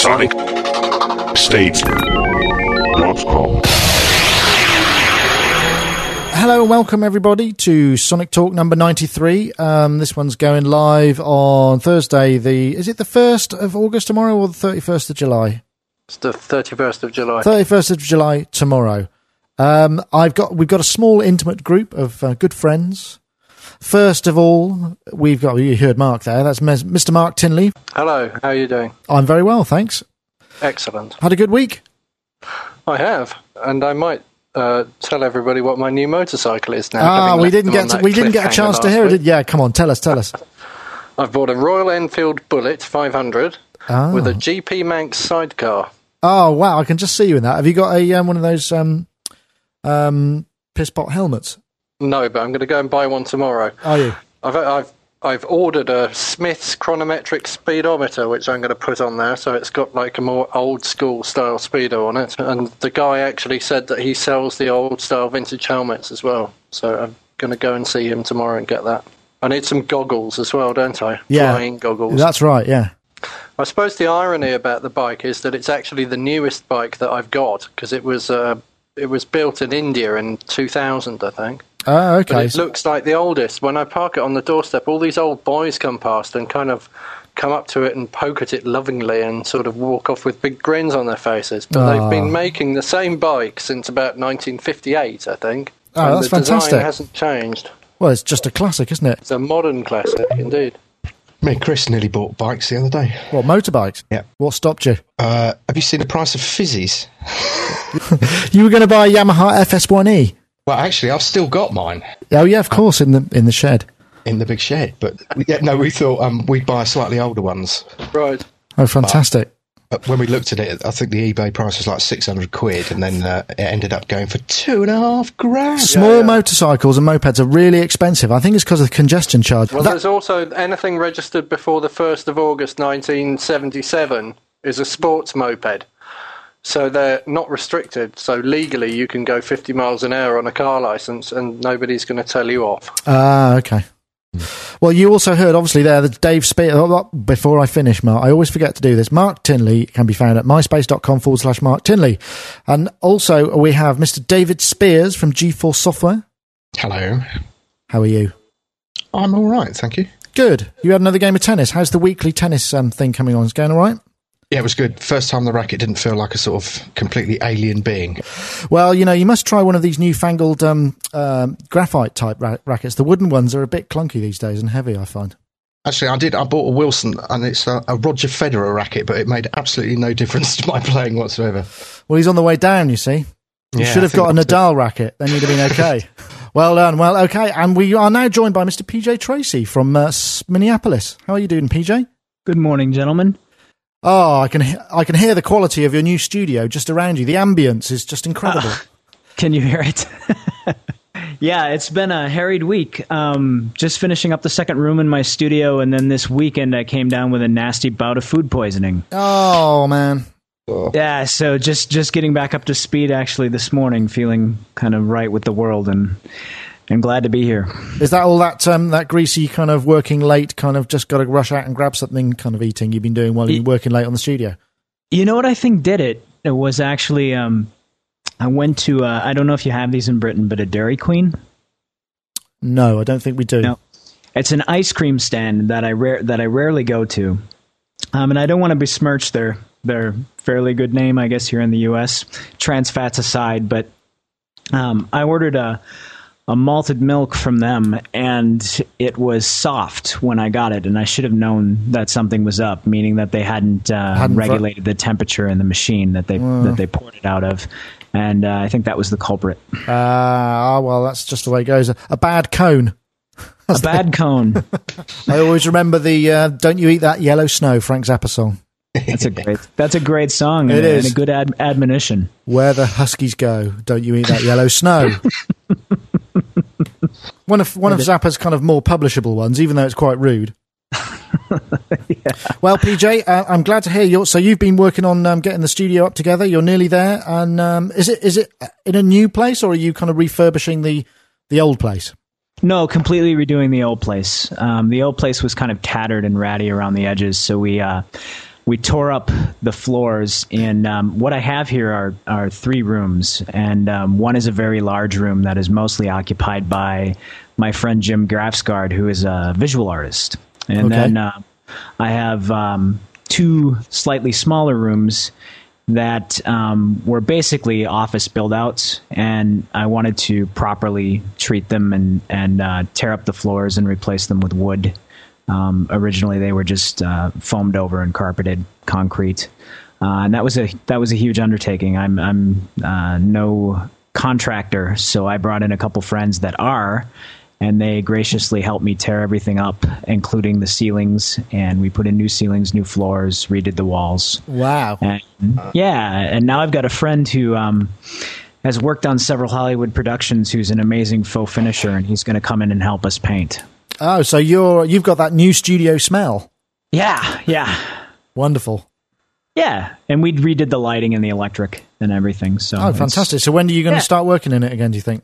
SonicState.com. Hello and welcome everybody to Sonic Talk number 93. Um, this one's going live on Thursday, the, is it the 1st of August tomorrow or the 31st of July? It's the 31st of July. 31st of July tomorrow. Um, I've got, we've got a small intimate group of uh, good friends. First of all, we've got, you heard Mark there, that's Mr. Mark Tinley. Hello, how are you doing? I'm very well, thanks. Excellent. Had a good week? I have, and I might uh, tell everybody what my new motorcycle is now. Ah, we didn't get to, we didn't get a chance to hear it. Yeah, come on, tell us, tell us. I've bought a Royal Enfield Bullet 500 Ah. with a GP Manx sidecar. Oh wow, I can just see you in that. Have you got a um, one of those um, um, piss pot helmets? No, but I'm going to go and buy one tomorrow. Are you? I've I've I've ordered a Smith's chronometric speedometer, which I'm going to put on there, so it's got like a more old school style speedo on it. And the guy actually said that he sells the old style vintage helmets as well. So I'm going to go and see him tomorrow and get that. I need some goggles as well, don't I? Yeah. Flying goggles. That's right. Yeah. I suppose the irony about the bike is that it's actually the newest bike that I've got because it was uh, it was built in India in 2000, I think. Oh, But okay. it looks like the oldest. When I park it on the doorstep, all these old boys come past and kind of come up to it and poke at it lovingly and sort of walk off with big grins on their faces. But Ah. they've been making the same bike since about 1958, I think. Oh, and that's the fantastic. design hasn't changed. well, it's just a classic, isn't it? It's a modern classic, indeed. Me and Chris nearly bought bikes the other day. What motorbikes? Yeah. What stopped you? Uh, have you seen the price of fizzies? You were going to buy a Yamaha FS1E. Well, actually, I've still got mine Oh yeah, of course, in the in the shed. in the big shed. But yeah, no, we thought um, we'd buy slightly older ones. Right. Oh, fantastic! But when we looked at it, I think the eBay price was like six hundred quid, and then uh, it ended up going for two and a half grand. Small yeah. motorcycles and mopeds are really expensive. I think it's because of the congestion charge. Well, That- there's also anything registered before the 1st of August 1977 is a sports moped. So they're not restricted. So legally, you can go 50 miles an hour on a car license, and nobody's going to tell you off. Ah, okay. Well, you also heard, obviously, there that Dave Spiers. Before I finish, Mark, I always forget to do this. Mark Tinley can be found at myspace.com forward slash Mark Tinley. And also, we have Mr. David Spiers from G-Force Software. Hello. How are you? I'm all right, thank you. Good. You had another game of tennis. How's the weekly tennis um, thing coming on? Is it going all right? Yeah, it was good. First time the racket didn't feel like a sort of completely alien being. Well, you know, you must try one of these newfangled um, um, graphite type ra- rackets. The wooden ones are a bit clunky these days and heavy, I find. Actually, I did. I bought a Wilson, and it's a, a Roger Federer racket, but it made absolutely no difference to my playing whatsoever. Well, he's on the way down, you see. You Yeah, should have got a that's it. Nadal racket. Then you'd have been okay. well done. Well, okay. And we are now joined by Mr. PJ Tracy from uh, Minneapolis. How are you doing, PJ? Good morning, gentlemen. Oh, I can he- I can hear the quality of your new studio just around you. The ambience is just incredible. Can you hear it? yeah, it's been a harried week. Um, just finishing up the second room in my studio, and then this weekend I came down with a nasty bout of food poisoning. oh man. Yeah, so just just getting back up to speed actually this morning, feeling kind of right with the world, and and glad to be here. Is that all that um, that greasy kind of working late, kind of just got to rush out and grab something kind of eating you've been doing while you're working late on the studio? You know what I think did it? It was actually um, I went to uh, I don't know if you have these in Britain, but a Dairy Queen. No, I don't think we do. No. It's an ice cream stand that I rare that I rarely go to, um, and I don't want to besmirch their their fairly good name, I guess, here in the U.S. Trans fats aside, but um, I ordered a a malted milk from them, and it was soft when I got it, and I should have known that something was up, meaning that they hadn't, uh, Hadn't fr- regulated the temperature in the machine that they that they poured it out of, and uh, I think that was the culprit. Ah, well, that's just the way it goes. A, a bad cone. A bad cone. I always remember the uh, "Don't You Eat That Yellow Snow" Frank Zappa song. That's a great. That's a great song. It and, is. and a good ad- admonition. Where the Huskies go, don't you eat that yellow snow. one of one of Zappa's kind of more publishable ones, even though it's quite rude. Well, PJ, uh, I'm glad to hear you. So you've been working on um, getting the studio up together. You're nearly there, and um, is it is it in a new place, or are you kind of refurbishing the the old place? No, completely redoing the old place. Um, the old place was kind of tattered and ratty around the edges, so we uh, we tore up the floors. And um, what I have here are are three rooms, and um, one is a very large room that is mostly occupied by my friend Jim Grafsgard, who is a visual artist, and Okay. then uh, I have um, two slightly smaller rooms that um, were basically office build outs, and I wanted to properly treat them and, and uh, tear up the floors and replace them with wood. Um, originally, they were just uh, foamed over and carpeted concrete, uh, and that was a that was a huge undertaking. I'm I'm uh, no contractor, so I brought in a couple friends that are, and they graciously helped me tear everything up, including the ceilings. And we put in new ceilings, new floors, redid the walls. Wow. And, yeah, and now I've got a friend who um, has worked on several Hollywood productions. Who's an amazing faux finisher, and he's going to come in and help us paint. Oh, so you're you've got that new studio smell. Yeah, yeah, Wonderful. yeah. And we redid the lighting and the electric and everything. So Oh, fantastic. So when are you going to Yeah. start working in it again, do you think?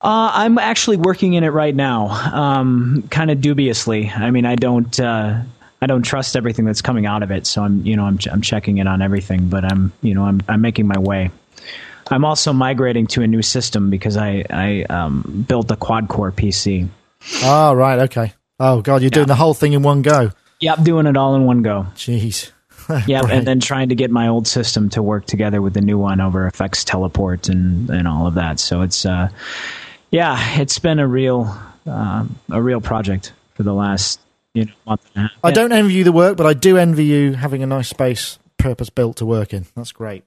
Uh, I'm actually working in it right now, um, kind of dubiously. I mean, I don't, uh, I don't trust everything that's coming out of it. So I'm, you know, I'm, I'm checking in on everything, but I'm, you know, I'm, I'm making my way. I'm also migrating to a new system because I, I um, built a quad core PC. Oh, right. Okay. Oh, God, you're doing the whole thing in one go. Yep, doing it all in one go. Jeez. Yep, Right. and then trying to get my old system to work together with the new one over FX Teleport and, and all of that. So it's, uh, yeah, it's been a real, um, a real project for the last you know month and a half. I Yeah. don't envy you the work, but I do envy you having a nice space purpose built to work in. That's great.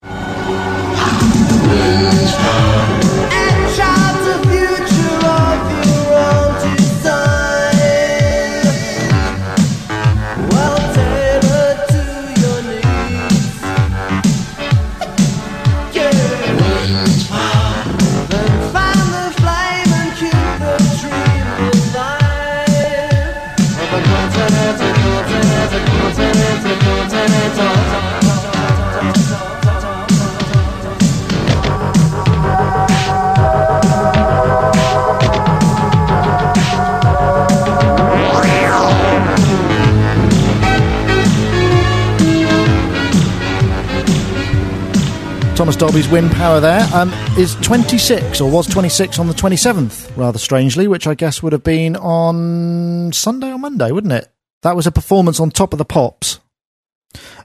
Thomas Dolby's wind power there um, is 26, or was 26 on the 27th, rather strangely, which I guess would have been on Sunday or Monday, wouldn't it? That was a performance on Top of the Pops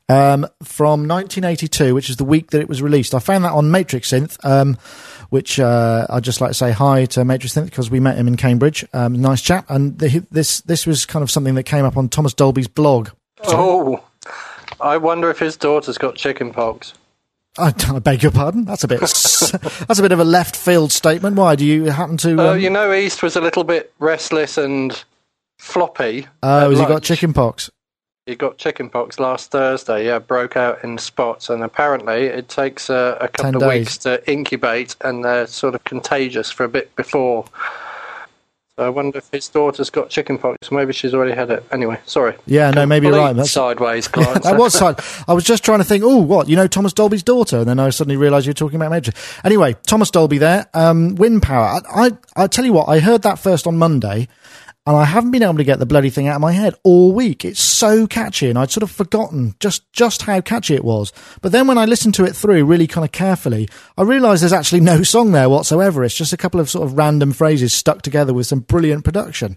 um, from 1982, which is the week that it was released. I found that on Matrix Synth, um, which uh, I'd just like to say hi to Matrix Synth because we met him in Cambridge. Um, nice chap. And the, this, this was kind of something that came up on Thomas Dolby's blog. Oh, I wonder if his daughter's got chicken pox. I, I beg your pardon. That's a bit. that's a bit of a left field statement. Why do you happen to? Oh, um, you know, East was a little bit restless and floppy. oh, has he got chicken pox? He got chicken pox last Thursday. Yeah, broke out in spots, and apparently it takes uh, a couple of days. weeks to incubate, and they're sort of contagious for a bit before. So I wonder if his daughter's got chicken pox. Maybe she's already had it. Anyway, sorry. Yeah, no, maybe you're right. That's, sideways that was side. I was just trying to think. Oh, what you know, Thomas Dolby's daughter, and then I suddenly realised you were talking about Major. Anyway, Thomas Dolby there. Um, wind power. I, I I tell you what, I heard that first on Monday, and I haven't been able to get the bloody thing out of my head all week. It's so catchy, and I'd sort of forgotten just just how catchy it was. But then when I listened to it through really kind of carefully, I realised there's actually no song there whatsoever. It's just a couple of sort of random phrases stuck together with some brilliant production.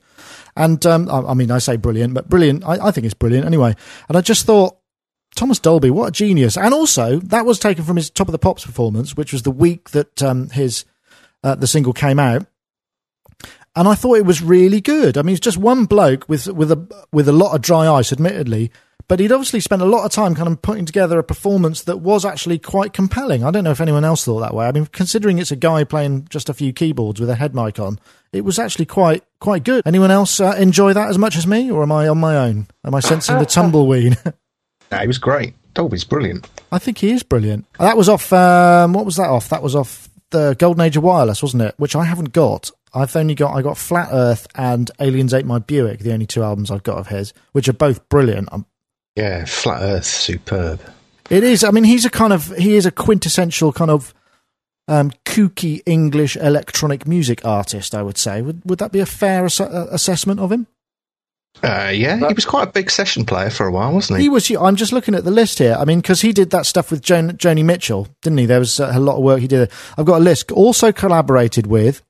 And um, I, I mean, I say brilliant, but brilliant. I, I think it's brilliant anyway. And I just thought. Thomas Dolby, what a genius! And also, that was taken from his Top of the Pops performance, which was the week that um, his uh, the single came out and I thought it was really good. I mean, it's just one bloke with with a with a lot of dry ice, admittedly, but he'd obviously spent a lot of time kind of putting together a performance that was actually quite compelling. I don't know if anyone else thought that way. I mean, considering it's a guy playing just a few keyboards with a head mic on, it was actually quite quite good. Anyone else uh, enjoy that as much as me, or am I on my own? Am I sensing the tumbleweed? No, he was great. Dolby's brilliant. I think he is brilliant. That was off. Um, what was that off? That was off the Golden Age of Wireless, wasn't it? Which I haven't got. I've only got. I got Flat Earth and Aliens Ate My Buick, the only two albums I've got of his, which are both brilliant. Um, Yeah, Flat Earth, superb. It is. I mean, he's a kind of. He is a quintessential kind of um, kooky English electronic music artist. I would say. Would would that be a fair ass- uh, assessment of him? Uh, yeah, he was quite a big session player for a while, wasn't he? He was. I'm just looking at the list here. I mean, because he did that stuff with Joan, Joni Mitchell, didn't he? There was a lot of work he did. I've got a list. Also collaborated with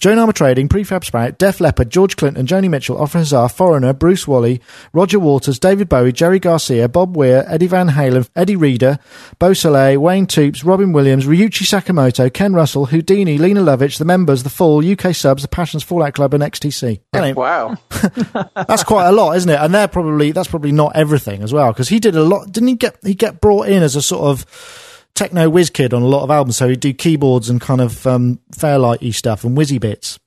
Joan Armatrading, Prefab Sprout, Def Leppard, George Clinton, Joni Mitchell, Ofra Haza, Foreigner, Bruce Woolley, Roger Waters, David Bowie, Jerry Garcia, Bob Weir, Eddie Van Halen, Eddi Reader, Bo Soleil, Wayne Toups, Robin Williams, Ryuichi Sakamoto, Ken Russell, Houdini, Lene Lovich, The Members, The Fall, UK Subs, The Passions, Fallout Club, and XTC. Wow. that's quite a lot, isn't it? And they're probably that's probably not everything as well because he did a lot. Didn't he get he get brought in as a sort of techno whiz kid on a lot of albums? So he'd do keyboards and kind of um, fairlighty stuff and whizzy bits.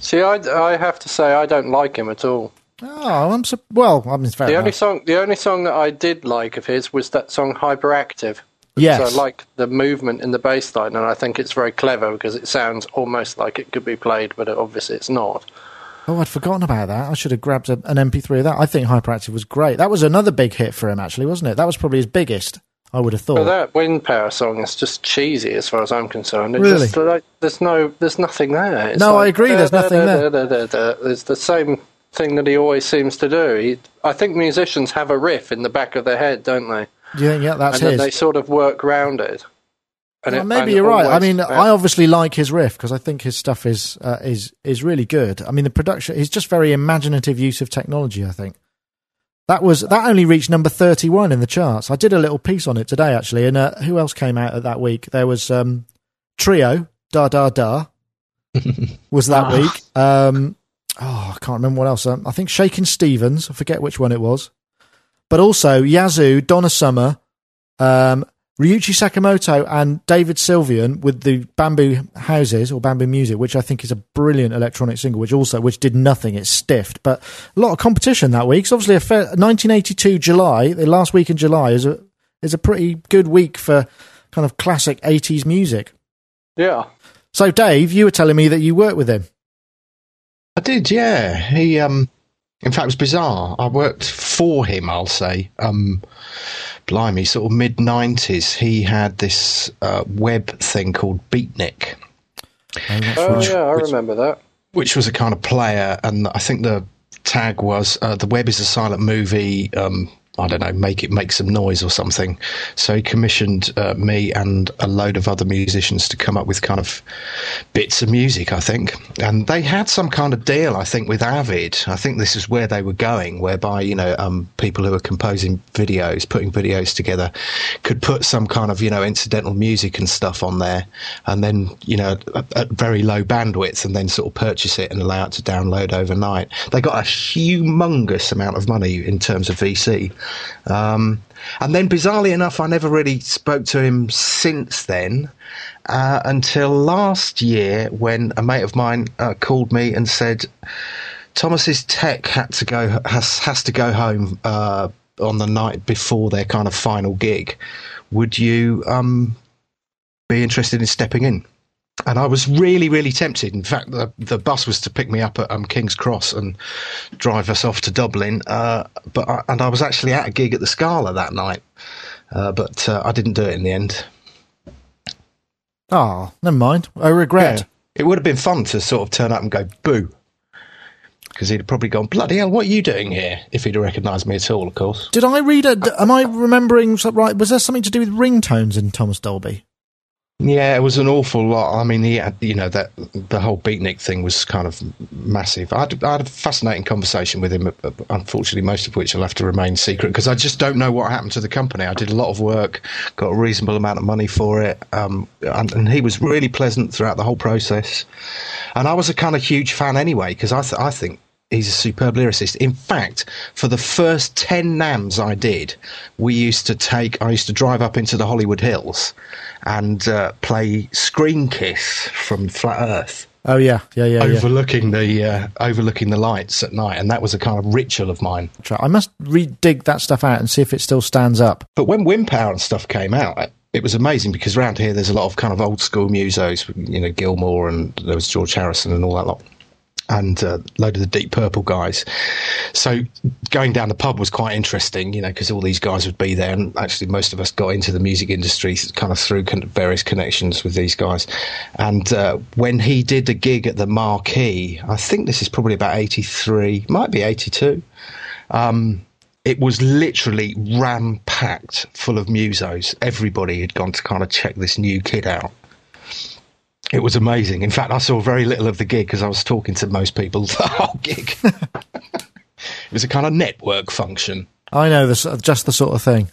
See, I, I have to say I don't like him at all. Oh, I'm well. I mean, fair The only song, the only song that I did like of his was that song "Hyperactive." Yes. I like the movement in the bass line, and I think it's very clever because it sounds almost like it could be played, but it, obviously it's not. Oh, I'd forgotten about that. I should have grabbed a, an MP3 of that. I think Hyperactive was great. That was another big hit for him, actually, wasn't it? That was probably his biggest. I would have thought. But that wind power song is just cheesy as far as I'm concerned. It Really? just, like, there's no, there's nothing there. It's No, I agree, there's nothing there. It's the same thing that he always seems to do. He, I think musicians have a riff in the back of their head, don't they? Think, yeah, that's and his? they sort of work round it. And Well, it- maybe you're right. I mean, I obviously like his riff because I think his stuff is uh, is is really good. I mean, the production is just very imaginative use of technology. I think that was that only reached number thirty one in the charts. I did a little piece on it today actually, and uh, who else came out at that week? There was um, Trio Da Da Da was that Ah. week. Um, oh, I can't remember what else. Um, I think Shakin' Stevens. I forget which one it was, but also Yazoo, Donna Summer, um, Ryuichi Sakamoto and David Sylvian with the Bamboo Houses or Bamboo Music, which I think is a brilliant electronic single, which also which did nothing. It's stiffed, but a lot of competition that week. It's obviously a fair, 1982 July, the last week in July is a is a pretty good week for kind of classic 80s music. yeah. So, Dave, you were telling me that you worked with him. I did, yeah. He, um, in fact, it was bizarre. I worked for him, I'll say. Um, blimey, sort of mid 90s. He had this uh, web thing called Beatnik, Oh Which- yeah, I which- remember that. which was a kind of player. And I think the tag was uh, the web is a silent movie. Um, I don't know, make it make some noise or something. So he commissioned uh, me and a load of other musicians to come up with kind of bits of music, I think. And they had some kind of deal, I think, with Avid. I think this is where they were going, whereby, you know, um, people who are composing videos, putting videos together, could put some kind of, you know, incidental music and stuff on there and then, you know, at, at very low bandwidth and then sort of purchase it and allow it to download overnight. They got a humongous amount of money in terms of VC. Um, and then, bizarrely enough, I never really spoke to him since then uh, until last year when a mate of mine uh, called me and said Thomas's tech had to go has has to go home uh, on the night before their kind of final gig. Would you um, be interested in stepping in? And I was really, really tempted. In fact, the the bus was to pick me up at um, King's Cross and drive us off to Dublin. Uh, but I, and I was actually at a gig at the Scala that night, uh, but uh, I didn't do it in the end. Oh, never mind. I regret. Yeah. It would have been fun to sort of turn up and go boo. Because he'd have probably gone, bloody hell, what are you doing here? If he'd have recognised me at all, of course. Did I read it? Am I remembering right? Was there something to do with ringtones in Thomas Dolby? Yeah, it was an awful lot. I mean, he had, you know, that the whole beatnik thing was kind of massive. I had, I had a fascinating conversation with him, unfortunately, most of which will have to remain secret because I just don't know what happened to the company. I did a lot of work, got a reasonable amount of money for it, um, and, and he was really pleasant throughout the whole process. And I was a kind of huge fan anyway because I, th- I think he's a superb lyricist. In fact, for the first 10 NAMMs I did, we used to take, I used to drive up into the Hollywood Hills and uh, play Screen Kiss from Flat Earth. Oh yeah, yeah, yeah, yeah. Overlooking the uh, overlooking the lights at night, and that was a kind of ritual of mine. I must re-dig that stuff out and see if it still stands up. But when Wind Power and stuff came out, it was amazing because around here there's a lot of kind of old school musos, you know, Gilmour and there was George Harrison and all that lot. And a load of the Deep Purple guys. So going down the pub was quite interesting, you know, because all these guys would be there, and actually most of us got into the music industry kind of through various connections with these guys. And uh, when he did the gig at the Marquee, I think this is probably about eighty three, might be eighty two. Um, it was literally ram packed full of musos. Everybody had gone to kind of check this new kid out. It was amazing. In fact, I saw very little of the gig because I was talking to most people the whole gig. it was a kind of network function. I know this, just the sort of thing.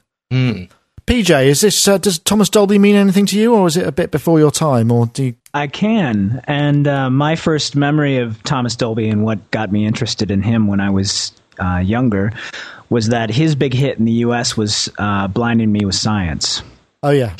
PJ, is this uh, does Thomas Dolby mean anything to you, or is it a bit before your time, or do you? I can. And uh, my first memory of Thomas Dolby and what got me interested in him when I was uh, younger was that his big hit in the U.S. was uh, "Blinding Me with Science." Oh yeah,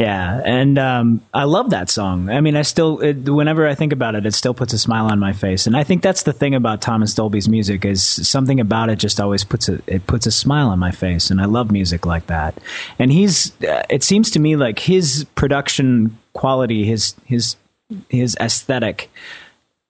Yeah, and um, I love that song. I mean, I still, it, whenever I think about it, it still puts a smile on my face. And I think that's the thing about Thomas Dolby's music is something about it just always puts a it puts a smile on my face. And I love music like that. And he's, uh, it seems to me like his production quality, his his his aesthetic,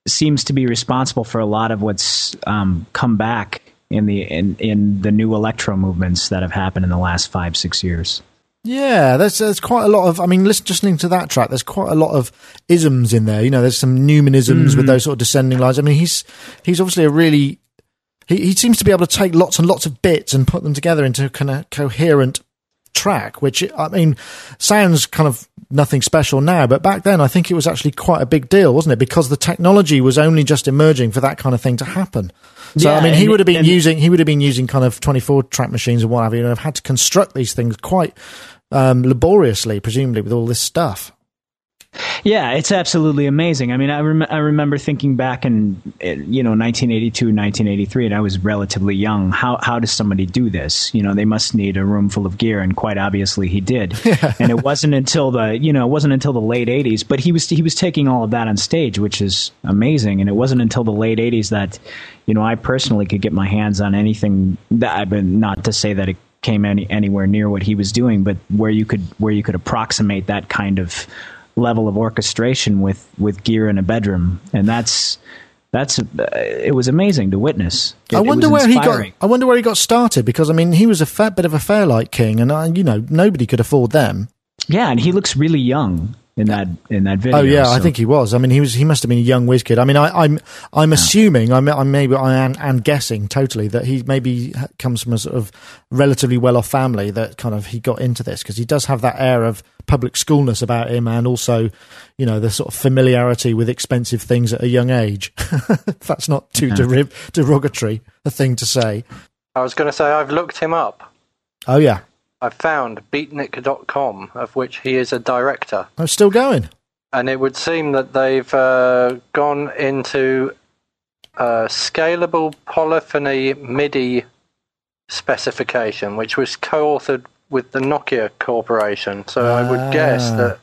seems to be responsible for a lot of what's um, come back in the in in the new electro movements that have happened in the last five six years. Yeah. There's there's quite a lot of. I mean, listen, just listening to that track, there's quite a lot of isms in there. You know, there's some Numanisms with hmm. those sort of descending lines. I mean, he's he's obviously a really. He, he seems to be able to take lots and lots of bits and put them together into a kind of coherent track, which I mean sounds kind of nothing special now, but back then I think it was actually quite a big deal, wasn't it? Because the technology was only just emerging for that kind of thing to happen. So I mean, he would have been using he would have been using kind of twenty four track machines and what have you, and have had to construct these things quite um, laboriously, presumably with all this stuff. Yeah, it's absolutely amazing. I mean, I, rem- I remember thinking back in, eh, you know, 1982, 1983, and I was relatively young. How, how does somebody do this? You know, they must need a room full of gear, and quite obviously he did. and it wasn't until the, you know, it wasn't until the late 80s, but he was, he was taking all of that on stage, which is amazing. And it wasn't until the late 80s that, you know, I personally could get my hands on anything that I've been, not to say that it came any, anywhere near what he was doing, but where you could, where you could approximate that kind of, level of orchestration with with gear in a bedroom, and that's that's uh, it was amazing to witness. It- I wonder where he got. I wonder where he got started because I mean, he was a fat bit of a Fairlight king, and uh, you know nobody could afford them. Yeah, and he looks really young in that in that video. Oh yeah, I think he was. I mean, he was. He must have been a young whiz kid. I mean, I, I'm. I'm assuming. I'm. I'm maybe. I am. And guessing totally that he maybe comes from a sort of relatively well-off family that kind of he got into this because he does have that air of public schoolness about him, and also, you know, the sort of familiarity with expensive things at a young age. That's not too deri- derogatory a thing to say. I was going to say I've looked him up. Oh yeah, I've found beatnik.com, of which he is a director. I'm still going. And it would seem that they've uh, gone into uh, scalable polyphony MIDI specification, which was co authored with the Nokia Corporation. So I would guess Ah. that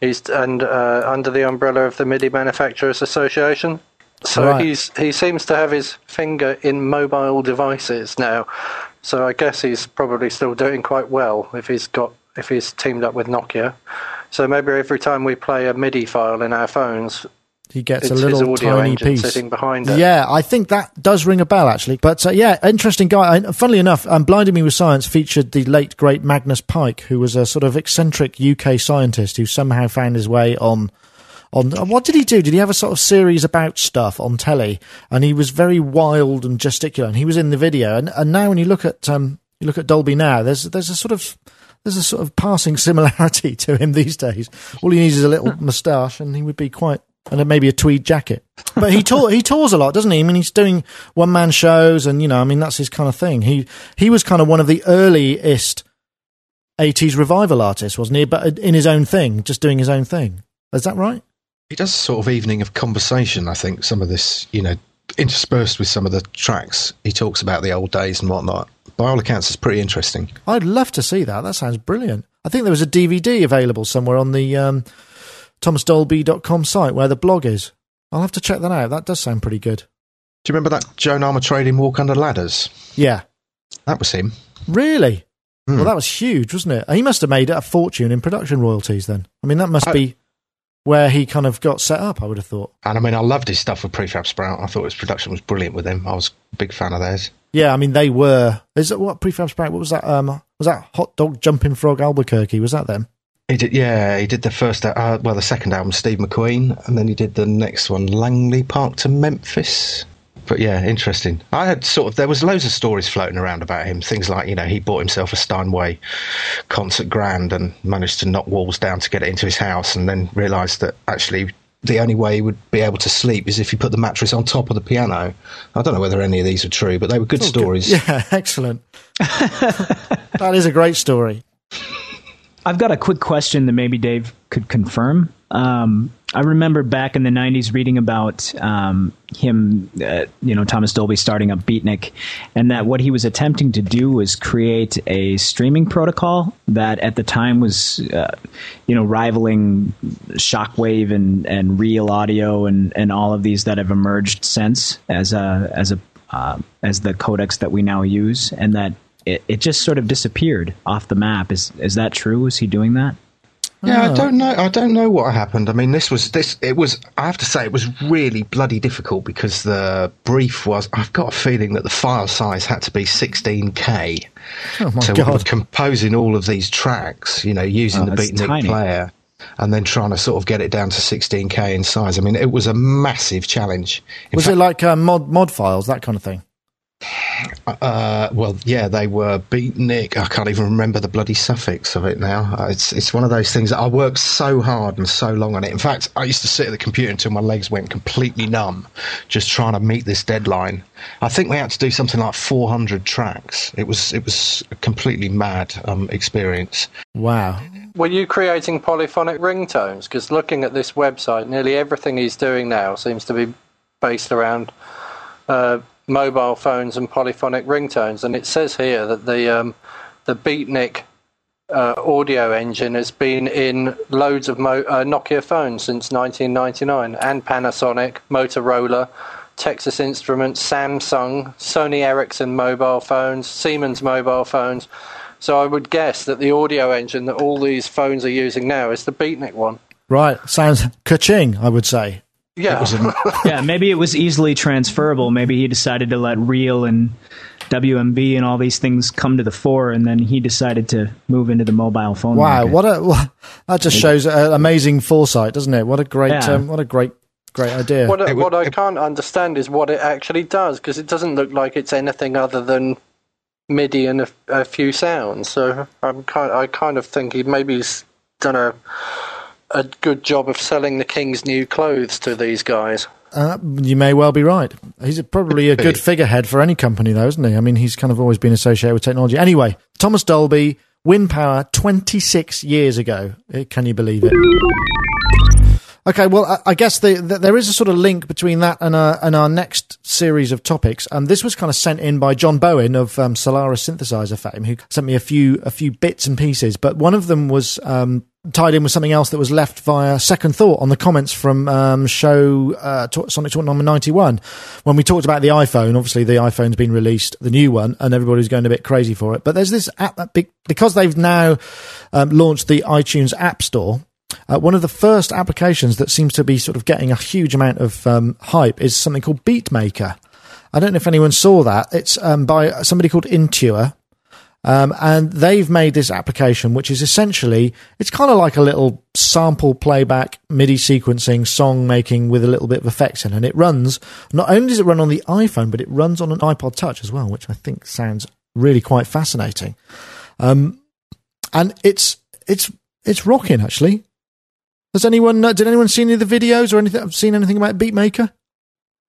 he's and uh, under the umbrella of the MIDI Manufacturers Association. So Right. he's he seems to have his finger in mobile devices now. So I guess he's probably still doing quite well if he's got if he's teamed up with Nokia. So maybe every time we play a MIDI file in our phones, He gets it's a little audio tiny piece. sitting behind it. Yeah, I think that does ring a bell actually. But uh, yeah, interesting guy. And funnily enough, um, Blinding Me with Science featured the late great Magnus Pyke, who was a sort of eccentric UK scientist who somehow found his way on. On uh, what did he do? Did he have a sort of series about stuff on telly? And he was very wild and gesticulate. And he was in the video. And, and now when you look at um, you look at Dolby now, there's there's a sort of there's a sort of passing similarity to him these days. All he needs is a little moustache, and he would be quite, and maybe a tweed jacket. But he tour, he tours a lot, doesn't he? I mean, he's doing one man shows, and you know, I mean, that's his kind of thing. He he was kind of one of the earliest '80s revival artists, wasn't he? But in his own thing, just doing his own thing. Is that right? He does a sort of evening of conversation, I think, some of this, you know, interspersed with some of the tracks. He talks about the old days and whatnot. By all accounts, it's pretty interesting. I'd love to see that. That sounds brilliant. I think there was a DVD available somewhere on the um, thomasdolby.com site where the blog is. I'll have to check that out. That does sound pretty good. Do you remember that Joan Armatrading Walk Under Ladders? Yeah. That was him. Really? Hmm. Well, that was huge, wasn't it? He must have made a fortune in production royalties then. I mean, that must I- be. Where he kind of got set up. I would have thought. And I mean, I loved his stuff with Prefab Sprout. I thought his production was brilliant with him. I was a big fan of theirs. Yeah, I mean they were. Is it what prefab sprout? What was that? Um, was that Hot Dog Jumping Frog Albuquerque? Was that them? He did, yeah. He did the first, uh, well, the second album, Steve McQueen, and then he did the next one, Langley Park to Memphis. But yeah, interesting. I had sort of there was loads of stories floating around about him. Things like you know he bought himself a Steinway concert grand and managed to knock walls down to get it into his house, and then realised that actually the only way he would be able to sleep is if he put the mattress on top of the piano. I don't know whether any of these are true, but they were good stories. Yeah, excellent. that is a great story. I've got a quick question that maybe Dave could confirm. Um, I remember back in the '90s reading about um, him, uh, you know, Thomas Dolby starting up Beatnik, and that what he was attempting to do was create a streaming protocol that at the time was, uh, you know, rivaling Shockwave and and Real Audio and and all of these that have emerged since as a as a uh, as the codecs that we now use, and that it, it just sort of disappeared off the map. Is is that true? Was he doing that? Yeah, I don't know. I don't know what happened. I mean, this was this. It was. I have to say, it was really bloody difficult because the brief was. I've got a feeling that the file size had to be 16k. Oh my so we were composing all of these tracks, you know, using Oh, the Beatnik tiny. player, and then trying to sort of get it down to 16k in size. I mean, it was a massive challenge. In Was fact, it like uh, mod mod files that kind of thing? Uh, well, yeah, they were beatnik. I can't even remember the bloody suffix of it now. Uh, It's it's one of those things that I worked so hard and so long on it. In fact, I used to sit at the computer until my legs went completely numb, just trying to meet this deadline. I think we had to do something like 400 tracks. It was it was a completely mad um, experience. Wow. Were you creating polyphonic ringtones? Because looking at this website, nearly everything he's doing now seems to be based around uh, mobile phones and polyphonic ringtones. And it says here that the um, the Beatnik uh, audio engine has been in loads of Mo- uh, Nokia phones since 1999, and Panasonic, Motorola. Texas Instruments, Samsung, Sony Ericsson mobile phones, Siemens mobile phones. So I would guess that the audio engine that all these phones are using now is the Beatnik one. Right. Sounds ka-ching, I would say. Yeah, It was a, yeah, maybe it was easily transferable. Maybe he decided to let Real and WMB and all these things come to the fore, and then he decided to move into the mobile phone. Wow. market. What a wha- that just shows uh, amazing foresight, doesn't it? What a great Yeah. um, what a great great idea. What, I- It wa- what I can't understand is what it actually does because it doesn't look like it's anything other than MIDI and a, a few sounds. So I'm kind, I kind of think he maybe he's done a a good job of selling the king's new clothes to these guys. Uh, you may well be right. He's a- probably a good figurehead for any company, though, isn't he? I mean, he's kind of always been associated with technology. Anyway, Thomas Dolby, Wind Power, 26 years ago. Uh, Can you believe it? Okay, well, I, I guess the, the, there is a sort of link between that and our, and our next series of topics. Um, this was kind of sent in by John Bowen of um, Solaris Synthesizer fame, who sent me a few a few bits and pieces. But one of them was um, tied in with something else that was left via second thought on the comments from um, show uh, Sonic Talk number ninety one, when we talked about the iPhone. Obviously, the iPhone's been released, the new one, and everybody's going a bit crazy for it. But there's this app that be- because they've now um, launched the iTunes App Store. Uh, one of the first applications that seems to be sort of getting a huge amount of um, hype is something called Beatmaker. I don't know if anyone saw that. It's um, by somebody called Intua. Um, and they've made this application, which is essentially, it's kind of like a little sample playback, MIDI sequencing, song making with a little bit of effects in. And it runs, not only does it run on the iPhone, but it runs on an iPod Touch as well, which I think sounds really quite fascinating. Um, and it's, it's, it's rocking actually. Has anyone, uh, did anyone see any of the videos or anything, have seen anything about Beatmaker?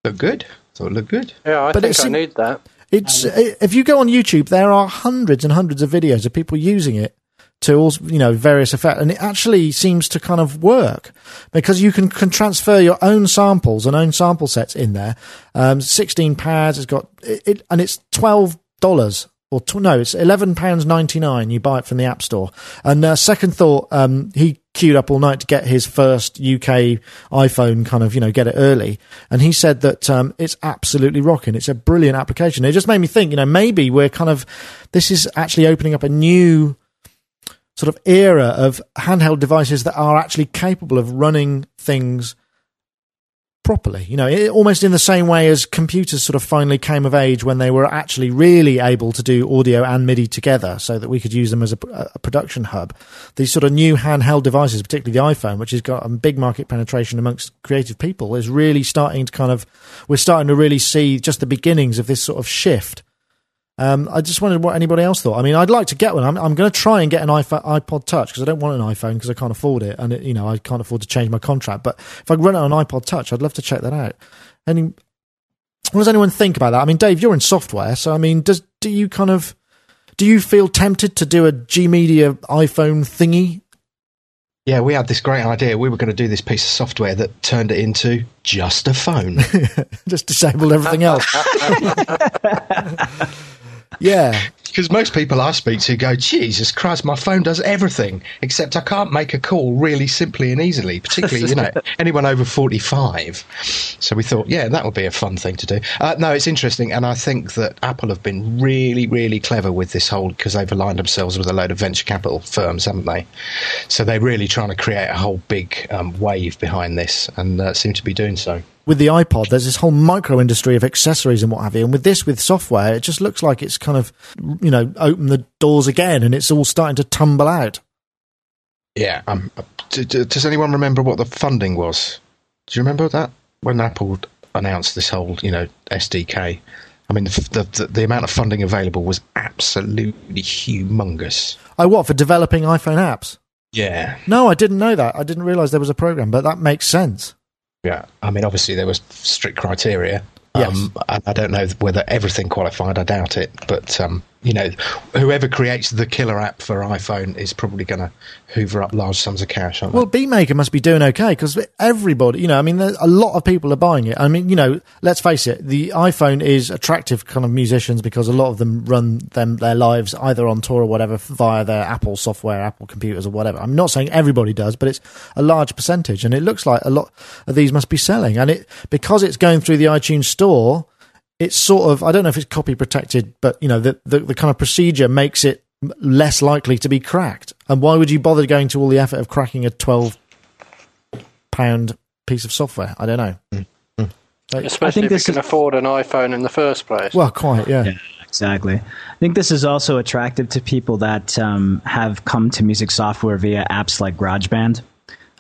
looked good. Thought it looked good. Yeah, I But think it I need that. It's if you go on YouTube, there are hundreds and hundreds of videos of people using it to all you know various effects, and it actually seems to kind of work because you can, can transfer your own samples and own sample sets in there. Um, Sixteen pads, it's got it, it and it's twelve dollars. Or tw- no, it's eleven pounds ninety nine. You buy it from the App Store. And uh, second thought, um, he queued up all night to get his first UK iPhone, kind of you know get it early, and he said that um, it's absolutely rocking. It's a brilliant application. It just made me think, you know, maybe we're kind of this is actually opening up a new sort sort of era of handheld devices that are actually capable of running things properly. You know, it, almost in the same way as computers sort of finally came of age when they were actually really able to do audio and MIDI together so that we could use them as a, a production hub. These sort of new handheld devices, particularly the iPhone, which has got a big market penetration amongst creative people, is really starting to kind of, we're starting to really see just the beginnings of this sort of shift. Um, I just wondered what anybody else thought. I mean, I'd like to get one. I'm, I'm going to try and get an iPhone, iPod Touch because I don't want an iPhone because I can't afford it, and it, you know I can't afford to change my contract. But if I run it on an iPod Touch, I'd love to check that out. Any, what does anyone think about that? I mean, Dave, you're in software, so I mean, does do you kind of do you feel tempted to do a G Media iPhone thingy? Yeah, we had this great idea. We were going to do this piece of software that turned it into just a phone. just disabled everything else. yeah, Because most people I speak to go, Jesus Christ, my phone does everything, except I can't make a call really simply and easily, particularly, you know, anyone over 45. So we thought, yeah, that would be a fun thing to do. Uh, no, it's interesting. And I think that Apple have been really, really clever with this whole, because they've aligned themselves with a load of venture capital firms, haven't they? So they're really trying to create a whole big um, wave behind this and uh, seem to be doing so. With the iPod, there's this whole micro industry of accessories and what have you. And with this, with software, it just looks like it's kind of, you know, opened the doors again and it's all starting to tumble out. Yeah. Um, does anyone remember what the funding was? Do you remember that when Apple announced this whole, you know, SDK? I mean, the, the, the amount of funding available was absolutely humongous. Oh, what, for developing iPhone apps? Yeah. No, I didn't know that. I didn't realize there was a program, but that makes sense. Yeah. I mean, obviously there was strict criteria. Yes. Um, I, I don't know whether everything qualified. I doubt it. But um, you know, whoever creates the killer app for iPhone is probably going to hoover up large sums of cash. Aren't Well, Beatmaker must be doing okay because everybody, you know, I mean, a lot of people are buying it. I mean, you know, let's face it, the iPhone is attractive kind of musicians because a lot of them run them their lives either on tour or whatever via their Apple software, Apple computers or whatever. I'm not saying everybody does, but it's a large percentage, and it looks like a lot of these must be selling. And it because it's going through the iTunes store, it's sort of I don't know if it's copy protected, but you know, the the, the kind of procedure makes it less likely to be cracked. And why would you bother going to all the effort of cracking a 12 pound piece of software? I don't know. Especially if this you can is- afford an iPhone in the first place. Well, quite, yeah. Yeah, exactly. I think this is also attractive to people that um, have come to music software via apps like GarageBand.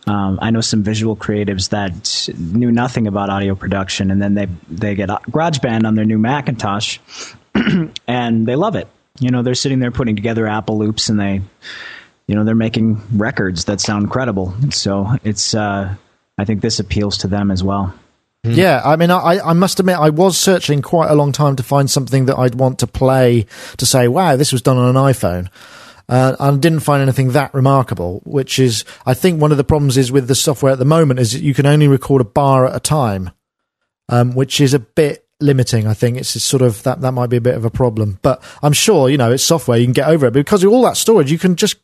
Um, I know some visual creatives that knew nothing about audio production, and then they they get GarageBand on their new Macintosh, and they love it. You know, they're sitting there putting together Apple loops, and they, you know, they're making records that sound credible. So it's, uh, I think this appeals to them as well. Yeah, I mean, I, I must admit, I was searching quite a long time to find something that I'd want to play to say, wow, this was done on an iPhone. Uh, and didn't find anything that remarkable, which is, I think one of the problems is with the software at the moment is that you can only record a bar at a time, um, which is a bit limiting. I think it's sort of that, that might be a bit of a problem, but I'm sure, you know, it's software, you can get over it. Because of all that storage, you can just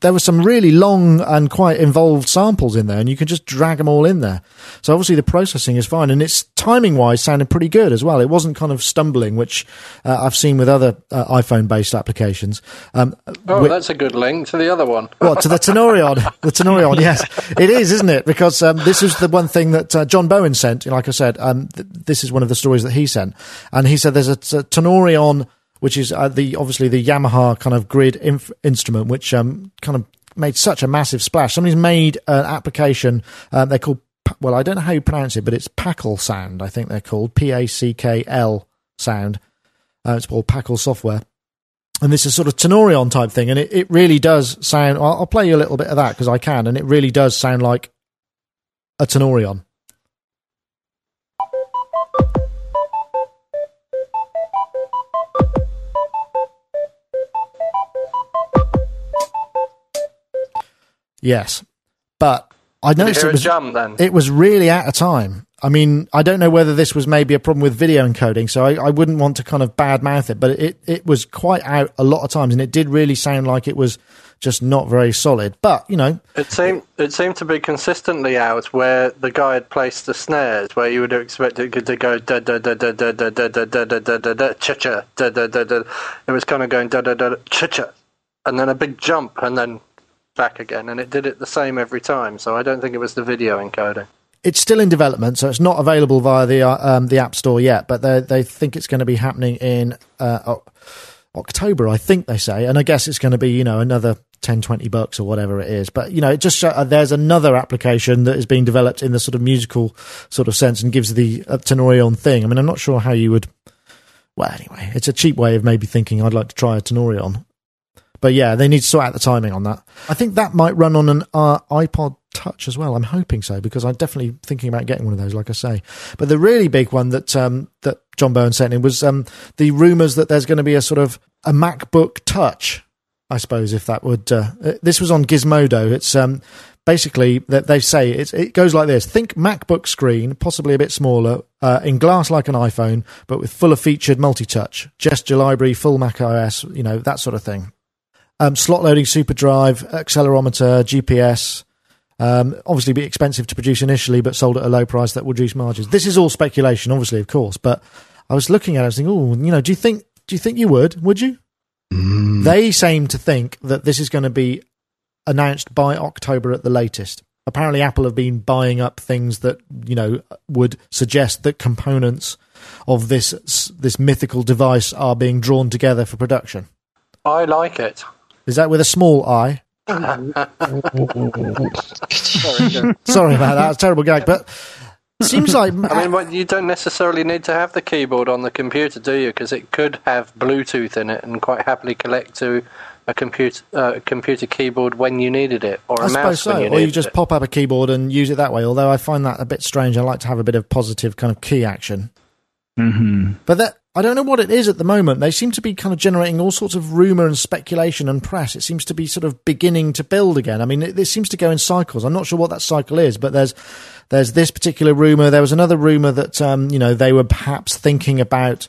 there were some really long and quite involved samples in there, and you can just drag them all in there. So obviously the processing is fine, and it's timing wise sounded pretty good as well. It wasn't kind of stumbling, which uh, I've seen with other uh, iPhone based applications. Um, oh, wi- that's a good link to the other one. what to the Tenorion? The Tenorion, yes, it is, isn't it? Because um, this is the one thing that uh, John Bowen sent. Like I said, um, th- this is one of the stories that he sent, and he said there's a, a Tenorion, which is uh, the obviously the Yamaha kind of grid inf- instrument, which um, kind of made such a massive splash. Somebody's made an application. Um, they're called well, I don't know how you pronounce it, but it's Packle Sound. I think they're called P A C K L Sound. Uh, it's called Packle software and this is sort of Tenorion type thing, and it, it really does sound. I'll, I'll play you a little bit of that because I can, and it really does sound like a Tenorion. Yes, but I noticed it was jump then? it was really out of time. I mean, I don't know whether this was maybe a problem with video encoding, so I, I wouldn't want to kind of badmouth it, but it, it was quite out a lot of times, and it did really sound like it was just not very solid. But, you know, It seemed it seemed to be consistently out where the guy had placed the snares, where you would expect it to go da da da da da da da da da da da da da cha cha da da da da. It was kind of going da da da cha cha, and then a big jump, and then back again, and it did it the same every time. So I don't think it was the video encoding. It's still in development, so it's not available via the uh, um, the App Store yet. But they they think it's going to be happening in uh, October, I think they say, and I guess it's going to be you know another 10, 20 bucks or whatever it is. But you know, it just show, uh, there's another application that is being developed in the sort of musical sort of sense and gives the uh, Tenorion thing. I mean, I'm not sure how you would. Well, anyway, it's a cheap way of maybe thinking I'd like to try a Tenorion. But yeah, they need to sort out the timing on that. I think that might run on an uh, iPod Touch as well. I'm hoping so because I'm definitely thinking about getting one of those, like I say. But the really big one that um, that John Bowen sent in was um, the rumours that there's going to be a sort of a MacBook Touch. I suppose if that would. Uh, uh, this was on Gizmodo. It's um, basically that they say it goes like this: think MacBook screen, possibly a bit smaller, uh, in glass like an iPhone, but with fuller featured multi-touch, gesture library, full Mac OS, you know that sort of thing um, slot loading super drive, accelerometer, GPS. Um, obviously, be expensive to produce initially, but sold at a low price that would reduce margins. This is all speculation, obviously, of course. But I was looking at it, I was thinking, oh, you know, do you think do you think you would? Would you? They seem to think that this is going to be announced by October at the latest. Apparently, Apple have been buying up things that you know would suggest that components of this this mythical device are being drawn together for production. I like it. Is that with a small I? Sorry. Sorry about that. It's a terrible gag, but it seems like I mean, what, you don't necessarily need to have the keyboard on the computer, do you? Because it could have Bluetooth in it and quite happily connect to a computer uh, computer keyboard when you needed it, or a I mouse so. when you Or you just it. pop up a keyboard and use it that way. Although I find that a bit strange. I like to have a bit of positive kind of key action. hmm But that I don't know what it is at the moment. They seem to be kind of generating all sorts of rumor and speculation and press. It seems to be sort of beginning to build again. I mean, it, it seems to go in cycles. I'm not sure what that cycle is, but there's there's this particular rumor. There was another rumor that um, you know they were perhaps thinking about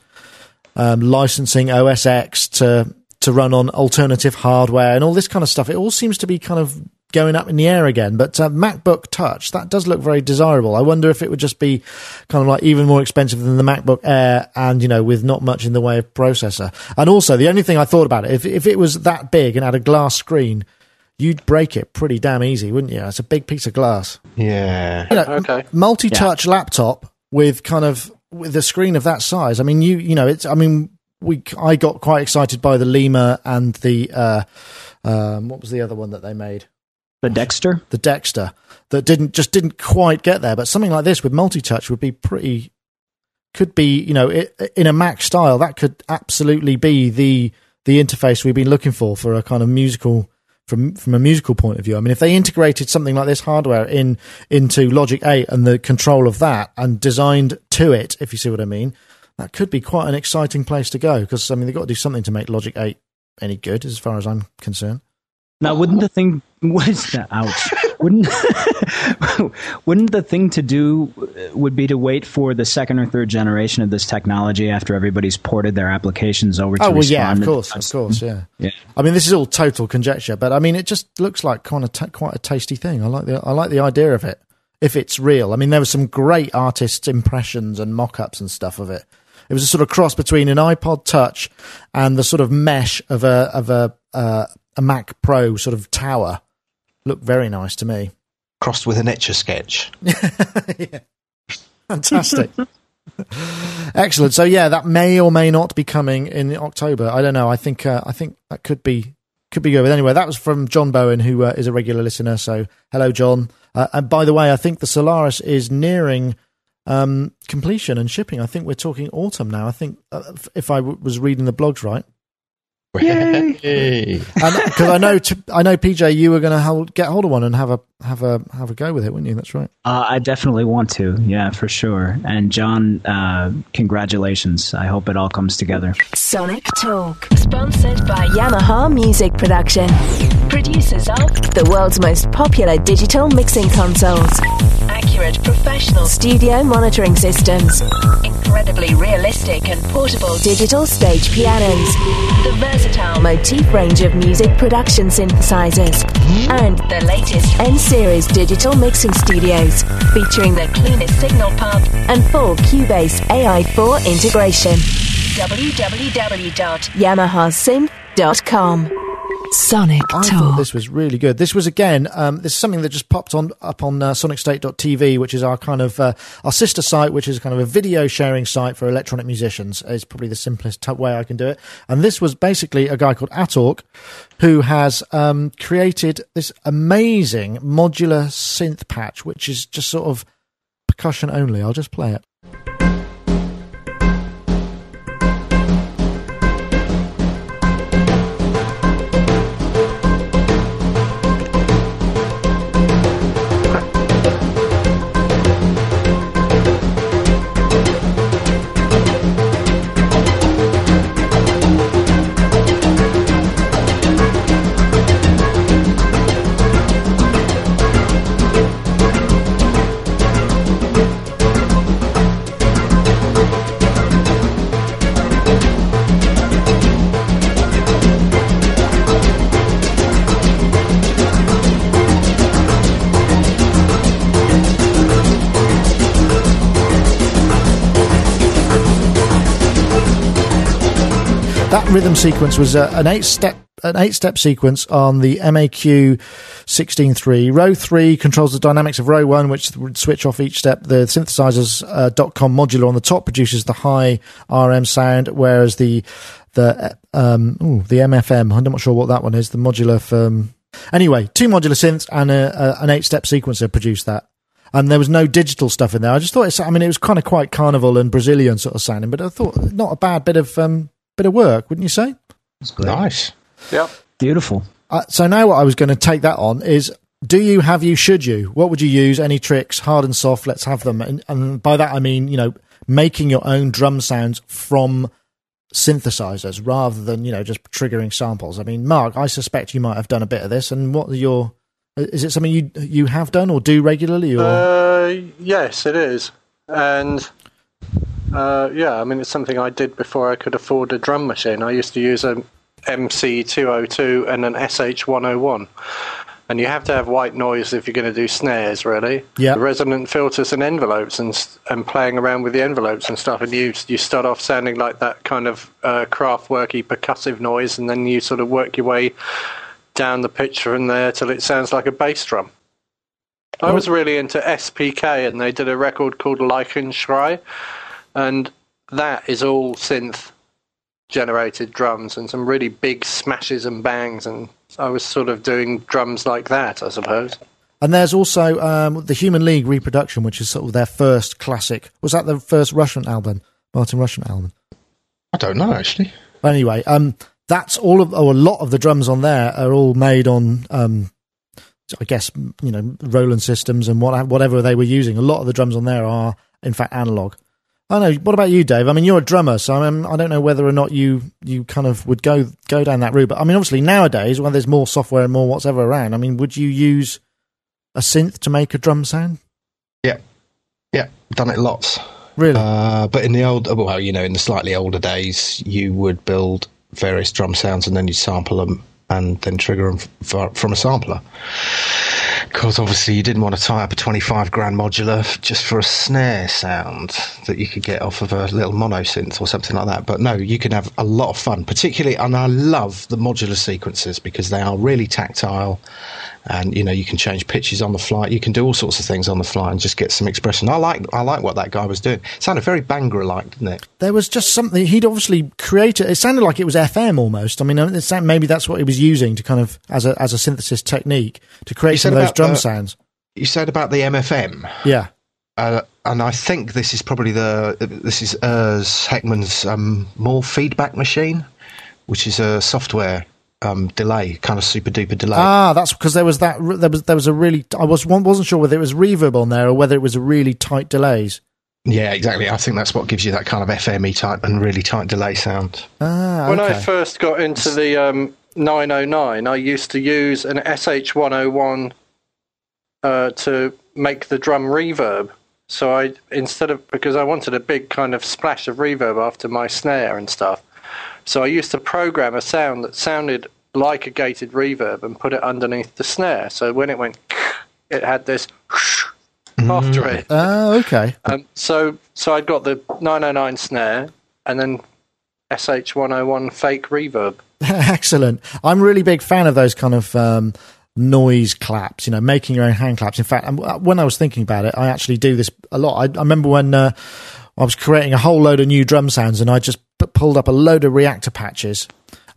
um, licensing OS X to to run on alternative hardware and all this kind of stuff. It all seems to be kind of going up in the air again. But uh, MacBook Touch that does look very desirable. I wonder if it would just be kind of like even more expensive than the MacBook Air, and you know, with not much in the way of processor. And also, the only thing I thought about it, if if it was that big and had a glass screen. You'd break it pretty damn easy, wouldn't you? It's a big piece of glass Yeah. you know, Okay. multi-touch laptop with kind of with a screen of that size. I mean, you you know, it's. I mean, we I got quite excited by the Lemur and the uh, um, what was the other one that they made, The Dexter. the Dexter, that didn't just didn't quite get there. But something like this with multi-touch would be pretty. Could be you know it, in a Mac style that could absolutely be the the interface we've been looking for for a kind of musical from from a musical point of view. I mean, if they integrated something like this hardware in into Logic 8 and the control of that and designed to it, if you see what I mean, that could be quite an exciting place to go because I mean they've got to do something to make Logic 8 any good as far as I'm concerned. Now, wouldn't the thing was that ouch? Wouldn't wouldn't the thing to do uh, would be to wait for the second or third generation of this technology after everybody's ported their applications over to Oh well, yeah, of course, of course, yeah. Yeah. I mean, this is all total conjecture, but I mean, it just looks like kind of ta quite a tasty thing. I like the I like the idea of it if it's real. I mean, there were some great artists' impressions and mock-ups and stuff of it. It was a sort of cross between an iPod Touch and the sort of mesh of a of a uh, a Mac Pro sort of tower. Looked very nice to me. Crossed with an etch a sketch. Fantastic. Excellent. So yeah, that may or may not be coming in October. I don't know. I think uh, I think that could be could be good. But anyway, that was from John Bowen, who uh, is a regular listener. So hello, John. Uh, and by the way, I think the Solaris is nearing um, completion and shipping. I think we're talking autumn now. I think uh, if- if I w- was reading the blogs right, Yay. because I know t- I know PJ, you were going to get hold of one and have a have a have a go with it, wouldn't you? That's right. Uh, I definitely want to. Yeah, for sure. And John, uh, congratulations. I hope it all comes together. Sonic Talk, sponsored by Yamaha Music Production. Producers of the world's most popular digital mixing consoles, accurate professional studio monitoring systems, incredibly realistic and portable digital stage pianos, the versatile motif range of music production synthesizers, and the latest N series digital mixing studios, featuring the cleanest signal path and full Cubase AI4 integration www.yamahasynth.com. Sonic I thought Talk. this was really good. This was again, um, this is something that just popped on up on uh, sonicstate.tv, which is our kind of uh, our sister site, which is kind of a video sharing site for electronic musicians. Is probably the simplest t- way I can do it. And this was basically a guy called Atork, who has um, created this amazing modular synth patch, which is just sort of percussion only. I'll just play it. Rhythm sequence was uh, an eight step an eight step sequence on the MAQ 16.3. Row 3 controls the dynamics of row 1, which would switch off each step. The synthesizers uh, .com modular on the top produces the high RM sound, whereas the the um, ooh, the MFM, I'm not sure what that one is, the modular from. Anyway, two modular synths and a, a, an eight step sequencer produced that. And there was no digital stuff in there. I just thought it's, I mean, it was kind of quite carnival and Brazilian sort of sounding, but I thought not a bad bit of, um, bit of work, wouldn't you say? It's great. Nice. Yep. Beautiful. Uh, so now what I was going to take that on is do you have you should you what would you use any tricks hard and soft let's have them and, and by that I mean you know making your own drum sounds from synthesizers rather than you know just triggering samples I mean Mark I suspect you might have done a bit of this and what are your is it something you you have done or do regularly or Uh, yes, it is, and uh, yeah, I mean it's something I did before I could afford a drum machine. I used to use a MC202 and an SH101, and you have to have white noise if you're going to do snares, really. Yeah. Resonant filters and envelopes, and and playing around with the envelopes and stuff, and you you start off sounding like that kind of uh, craftworky percussive noise, and then you sort of work your way down the pitch from there till it sounds like a bass drum. I was really into SPK, and they did a record called Leichenschrei, and that is all synth generated drums and some really big smashes and bangs, and I was sort of doing drums like that, I suppose. and there's also um, the Human League reproduction which is sort of their first classic was that the first Rushent album Martin Rushent album I don't know actually. But anyway, um, that's all of, or a lot of the drums on there are all made on, um, I guess, you know, Roland systems and what, whatever they were using. A lot of the drums on there are, in fact, analog. I know. What about you, Dave? I mean, you're a drummer, so I, mean, I don't know whether or not you, you kind of would go go down that route. But I mean, obviously nowadays, when there's more software and more whatever around, I mean, would you use a synth to make a drum sound? Yeah, yeah, done it lots. Really? Uh, but in the old, well, you know, in the slightly older days, you would build various drum sounds and then you sample them and then trigger them f- from a sampler. Because obviously you didn't want to tie up a 25 grand modular just for a snare sound that you could get off of a little mono synth or something like that. But no, you can have a lot of fun, particularly, and I love the modular sequences because they are really tactile and you know you can change pitches on the fly you can do all sorts of things on the fly and just get some expression i like i like what that guy was doing it sounded very bhangra like didn't it there was just something he'd obviously created. It sounded like it was FM almost. I mean, it sound, maybe that's what he was using to kind of as a as a synthesis technique to create some of those about, drum uh, sounds. you said about the mfm Yeah, uh, and I think this is probably the this is Urs Heckmann's um, more feedback machine, which is a software um, delay, kind of super duper delay. ah, that's because there was that there was there was a really I was wasn't sure whether it was reverb on there or whether it was a really tight delays. yeah, exactly. I think that's what gives you that kind of FME type and really tight delay sound. Ah, When. I first got into the um, 909, I used to use an SH101 uh, to make the drum reverb. So I instead of because I wanted a big kind of splash of reverb after my snare and stuff. So I used to program a sound that sounded like a gated reverb and put it underneath the snare. So when it went, it had this after it. Ah, okay. Um, so so I'd got the 909 snare and then SH101 fake reverb. Excellent. I'm a really big fan of those kind of um, noise claps, you know, making your own hand claps. In fact, um, when I was thinking about it, I actually do this a lot. I, I remember when uh, I was creating a whole load of new drum sounds and I just p- pulled up a load of Reaktor patches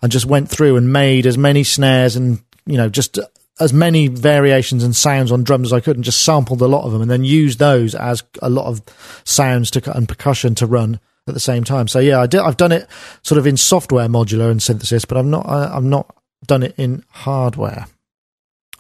and just went through and made as many snares and, you know, just as many variations and sounds on drums as I could and just sampled a lot of them and then used those as a lot of sounds to and percussion to run at the same time. So yeah, I did, I've done it sort of in software modular and synthesis, but I've not I, I've not done it in hardware.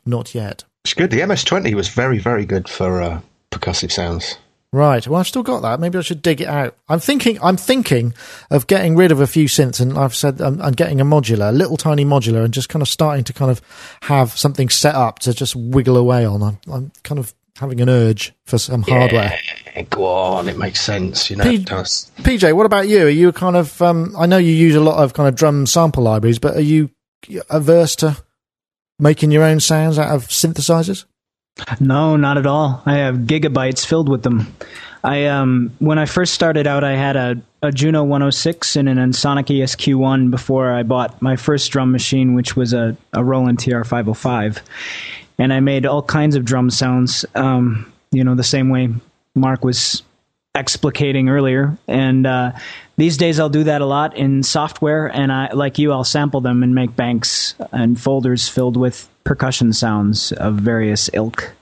Not yet. It's good. The MS20 was very, very good for uh, percussive sounds. Right. Well, I've still got that. Maybe I should dig it out. I'm thinking. I'm thinking of getting rid of a few synths, and I've said I'm, I'm getting a modular, a little tiny modular, and just kind of starting to kind of have something set up to just wiggle away on. I'm, I'm kind of having an urge for some hardware. Go on. It makes sense. You know, P-. PJ, what about you? Are you kind of? Um, I know you use a lot of kind of drum sample libraries, but are you averse to making your own sounds out of synthesizers? No, not at all. I have gigabytes filled with them. I um when I first started out, I had a, a Juno 106 and an Ensoniq ESQ1 before I bought my first drum machine, which was a, a Roland TR505, and I made all kinds of drum sounds. Um, you know, the same way Mark was explicating earlier, and uh, these days I'll do that a lot in software, and I like you, I'll sample them and make banks and folders filled with percussion sounds of various ilk,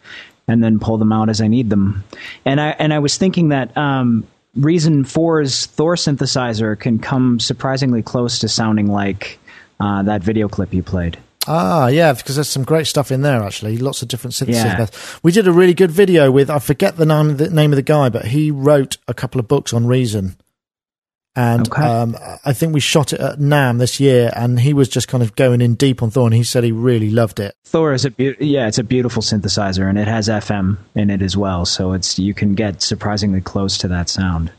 and then pull them out as I need them. And I and I was thinking that um, Reason 4's Thor synthesizer can come surprisingly close to sounding like uh, that video clip you played. Ah, yeah, because there's some great stuff in there actually. Lots of different synthesis. Yeah. We did a really good video with I forget the name the name of the guy, but he wrote a couple of books on Reason. And Okay. um, I think we shot it at NAMM this year, and he was just kind of going in deep on Thor, and he said he really loved it. Thor is a beau- yeah, it's a beautiful synthesizer, and it has FM in it as well, so it's you can get surprisingly close to that sound.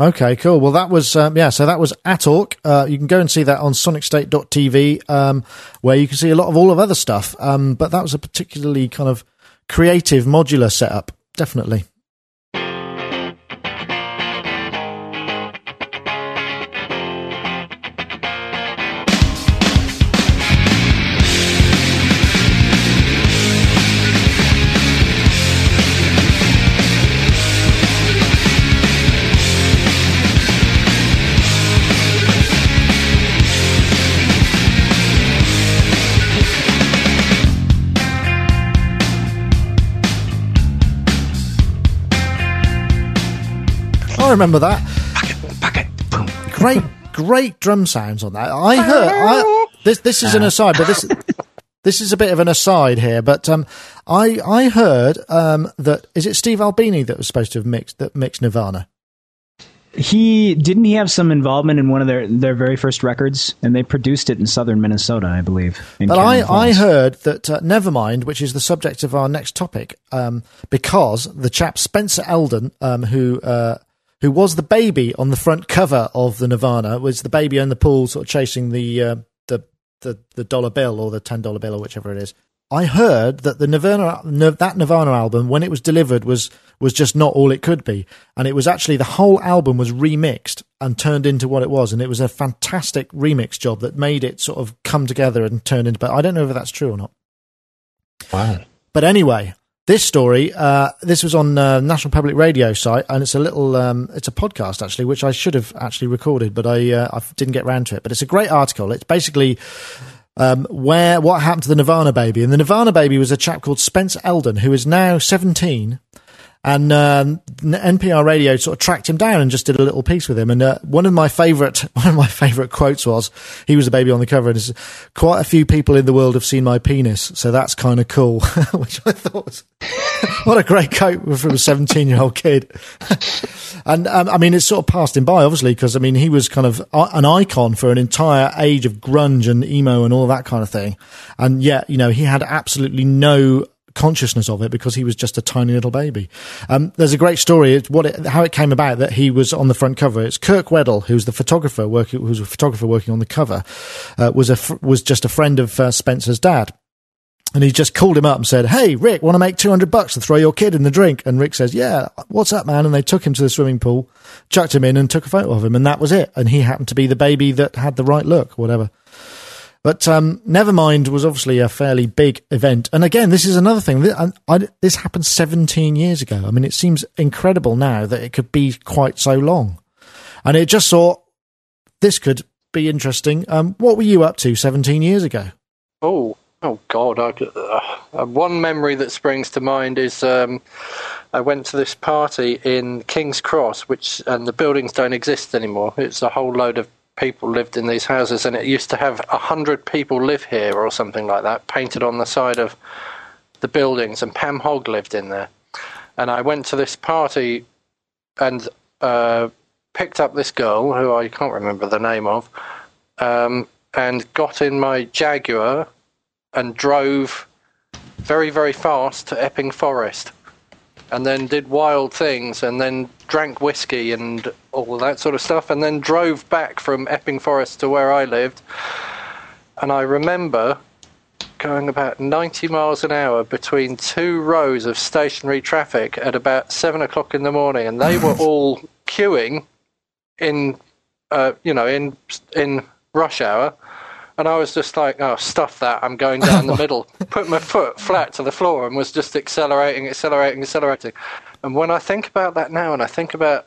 Okay, cool. Well, that was um, yeah. So that was Atork. Uh, you can go and see that on SonicState.tv, um, where you can see a lot of all of other stuff. Um, but that was a particularly kind of creative modular setup, definitely. I remember that. Pack it. Boom. Great, great drum sounds on that. I heard I, this. This is an aside, but this this is a bit of an aside here. But um, I I heard um, that is it Steve Albini that was supposed to have mixed that mixed Nirvana. He didn't he have some involvement in one of their their very first records, and they produced it in southern Minnesota, I believe. But I, Cannon I heard that uh, Nevermind, which is the subject of our next topic, um, because the chap Spencer Elden, um, who uh, who was the baby on the front cover of the Nirvana, was the baby in the pool, sort of chasing the uh, the, the the dollar bill or the ten dollar bill or whichever it is. I heard that the Nirvana that Nirvana album, when it was delivered, was was just not all it could be, and it was actually the whole album was remixed and turned into what it was, and it was a fantastic remix job that made it sort of come together and turn into. But I don't know if that's true or not. Wow. But anyway, this story, uh, this was on uh, National Public Radio site, and it's a little, um, it's a podcast actually, which I should have actually recorded, but I, uh, I didn't get round to it. But it's a great article. It's basically um, where what happened to the Nirvana baby, and the Nirvana baby was a chap called Spencer Elden, who is now seventeen. And um, NPR Radio sort of tracked him down and just did a little piece with him. And uh, one of my favorite, one of my favorite quotes was, "He was a baby on the cover." And quite a few people in the world have seen my penis, so that's kind of cool. Which I thought was what a great quote from a seventeen-year-old kid. and um, I mean, it's sort of passed him by, obviously, because I mean, he was kind of an icon for an entire age of grunge and emo and all that kind of thing. And yet, you know, he had absolutely no consciousness of it because he was just a tiny little baby. Um, there's a great story. It's what it, how it came about that he was on the front cover. It's Kirk Weddle, who's the photographer working, who's a photographer working on the cover, uh, was a was just a friend of uh, Spencer's dad. And he just called him up and said, Hey, Rick, want to make 200 bucks to throw your kid in the drink? And Rick says, Yeah, what's up, man? And they took him to the swimming pool, chucked him in and took a photo of him. And that was it. And he happened to be the baby that had the right look, whatever. But um, Nevermind was obviously a fairly big event. And again, this is another thing. This happened 17 years ago. I mean, it seems incredible now that it could be quite so long. And it just thought this could be interesting. Um, what were you up to 17 years ago? Oh, oh God! I, uh, one memory that springs to mind is um, I went to this party in King's Cross, which and the buildings don't exist anymore. It's a whole load of people lived in these houses, and it used to have a hundred people live here or something like that, painted on the side of the buildings. And Pam Hogg lived in there, and I went to this party and uh, picked up this girl who I can't remember the name of, um, and got in my Jaguar and drove very very fast to Epping Forest, and then did wild things, and then drank whiskey and all that sort of stuff, and then drove back from Epping Forest to where I lived. And I remember going about 90 miles an hour between two rows of stationary traffic at about seven o'clock in the morning, and they were all queuing in, uh, you know, in in rush hour. And I was just like, oh, stuff that. I'm going down the middle. Put my foot flat to the floor and was just accelerating, accelerating, accelerating. And when I think about that now and I think about,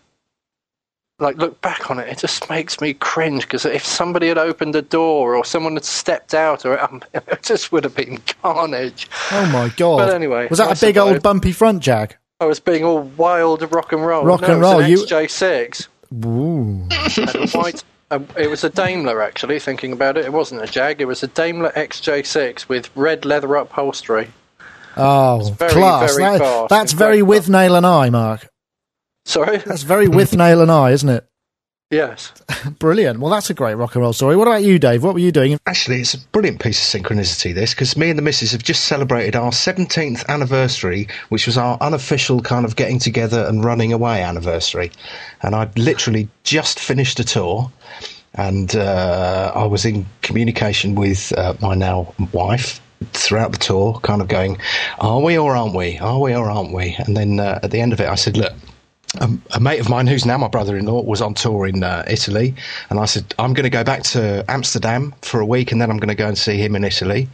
like, look back on it, it just makes me cringe because if somebody had opened a door or someone had stepped out or um, it just would have been carnage. Oh my God. But anyway, Was that I a big old bumpy front jag? I was being all wild rock and roll. Rock No, and it was roll, An you- XJ6. Ooh. had a white. Uh, it was a Daimler, actually. Thinking about it, it wasn't a Jag. It was a Daimler XJ6 with red leather upholstery. Oh, very, class. very That- that's and very quite Withnail and I, Mark. Sorry. That's very with nail and I, isn't it? Yes. Brilliant. Well, that's a great rock and roll story. What about you, Dave? What were you doing? Actually, it's a brilliant piece of synchronicity, this, because me and the missus have just celebrated our 17th anniversary, which was our unofficial kind of getting together and running away anniversary. And I'd literally just finished a tour, and uh, I was in communication with uh, my now wife throughout the tour, kind of going, Are we or aren't we? Are we or aren't we? And then uh, at the end of it, I said, Look, um, a mate of mine who's now my brother-in-law was on tour in uh, Italy, and I said I'm going to go back to Amsterdam for a week, and then I'm going to go and see him in Italy.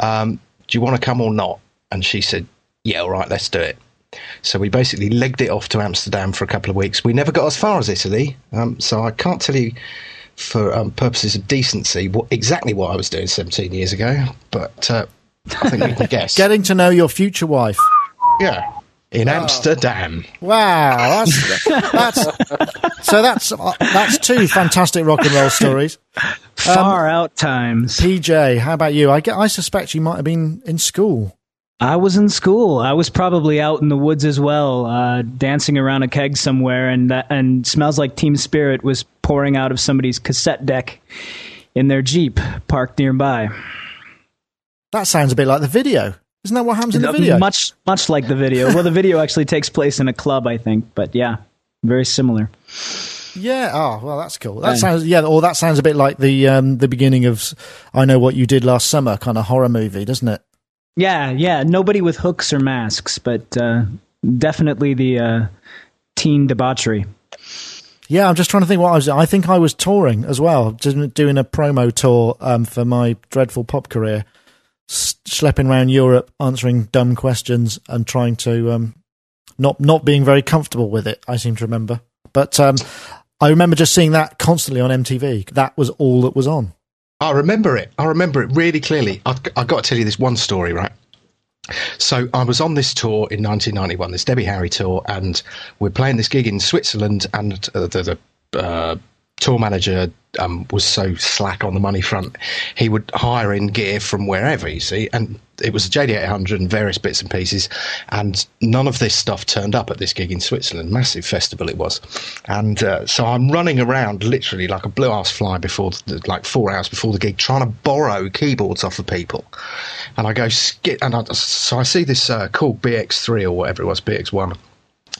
Um, do you want to come or not? And she said, Yeah, all right, let's do it. So we basically legged it off to Amsterdam for a couple of weeks. We never got as far as Italy, um, so I can't tell you for um, purposes of decency what exactly what I was doing 17 years ago, but uh, I think we can guess. Getting to know your future wife. yeah, in Amsterdam. Wow, that's that's so that's uh, that's two fantastic rock and roll stories. Far out times. PJ, how about you? I get, I suspect you might have been in school. I was in school. I was probably out in the woods as well, uh, dancing around a keg somewhere, and that, and smells like Teen Spirit was pouring out of somebody's cassette deck in their jeep parked nearby. That sounds a bit like the video. Isn't that what happens in the video? Much much like the video. well, the video actually takes place in a club, I think, but yeah, very similar. Yeah. Oh, well, that's cool. That Yeah. sounds yeah. Or that sounds a bit like the um, the beginning of I know what you did last summer kind of horror movie, doesn't it? Yeah, yeah. Nobody with hooks or masks, but uh, definitely the uh, teen debauchery. Yeah, I'm just trying to think what I was. I think I was touring as well, doing a promo tour um, for my dreadful pop career, schlepping around Europe, answering dumb questions and trying to um, not not being very comfortable with it. I seem to remember, but um, I remember just seeing that constantly on MTV. That was all that was on. I remember it. I remember it really clearly. I've, I've got to tell you this one story, right? So I was on this tour in 1991, this Debbie Harry tour, and we're playing this gig in Switzerland, and uh, the, the uh, tour manager um, was so slack on the money front, he would hire in gear from wherever, you see, and it was a JD800 and various bits and pieces, and none of this stuff turned up at this gig in Switzerland. Massive festival it was, and uh, so I'm running around literally like a blue ass fly before, the, like four hours before the gig, trying to borrow keyboards off of people, and I go skit, and I, so I see this uh, cool BX3 or whatever it was, BX1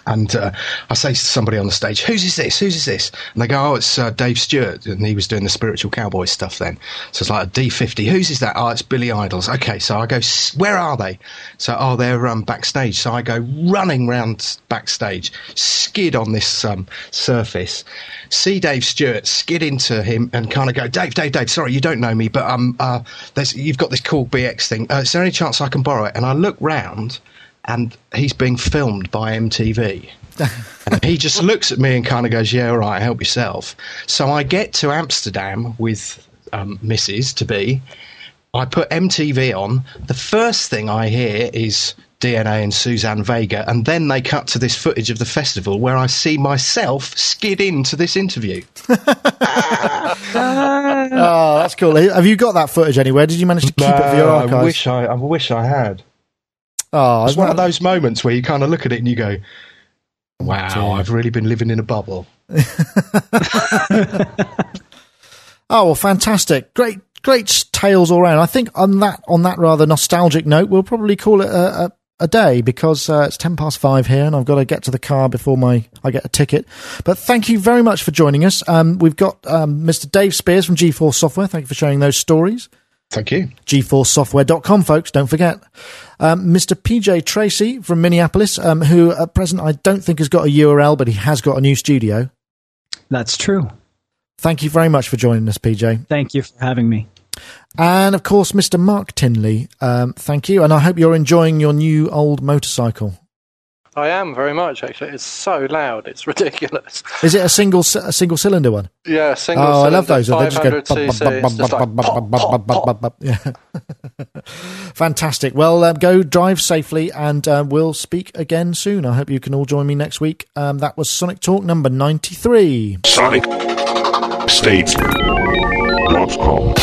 And uh, I say to somebody on the stage, "Whose is this? Whose is this?" And they go, "Oh, it's uh, Dave Stewart," and he was doing the spiritual cowboy stuff then. So it's like a D50. Whose is that? Oh, it's Billy Idol's. Okay, so I go, "S- "Where are they?" So, oh, they're um, backstage. So I go running round backstage, skid on this um, surface, see Dave Stewart, skid into him, and kind of go, "Dave, Dave, Dave, sorry, you don't know me, but um, uh, there's you've got this cool BX thing. Uh, is there any chance I can borrow it?" And I look round and he's being filmed by MTV. and he just looks at me and kind of goes, "Yeah, all right, help yourself." So I get to Amsterdam with um, Mrs. to be. I put MTV on. The first thing I hear is DNA and Suzanne Vega, and then they cut to this footage of the festival where I see myself skid into this interview. Oh, that's cool. Have you got that footage anywhere? Did you manage to keep it for your I archives? wish I, I wish I had. Oh, It's one of those moments where you kind of look at it and you go, "Wow, I've really been living in a bubble." Oh well, fantastic! Great, great tales all round. I think on that on that rather nostalgic note, we'll probably call it a, a, a day because uh, it's ten past five here, and I've got to get to the car before my I get a ticket. But thank you very much for joining us. Um, we've got um, Mr. Dave Spiers from G-Force Software. Thank you for sharing those stories. Thank you. gforcesoftware.com, folks. Don't forget. Um, Mr. PJ Tracy from Minneapolis, um, who at present I don't think has got a URL, but he has got a new studio. That's true. Thank you very much for joining us, PJ. Thank you for having me. And of course, Mr. Mark Tinley, um, thank you. And I hope you're enjoying your new old motorcycle. I am very much actually. It's so loud, it's ridiculous. Is it a single c- a single cylinder one? Yeah, single. Oh, I love those. They just go 500 cc. It's just like pop, pop, pop. Yeah. Fantastic. Well, um, go drive safely, and uh, we'll speak again soon. I hope you can all join me next week. Um, that was Sonic Talk number ninety three. Sonic States.com.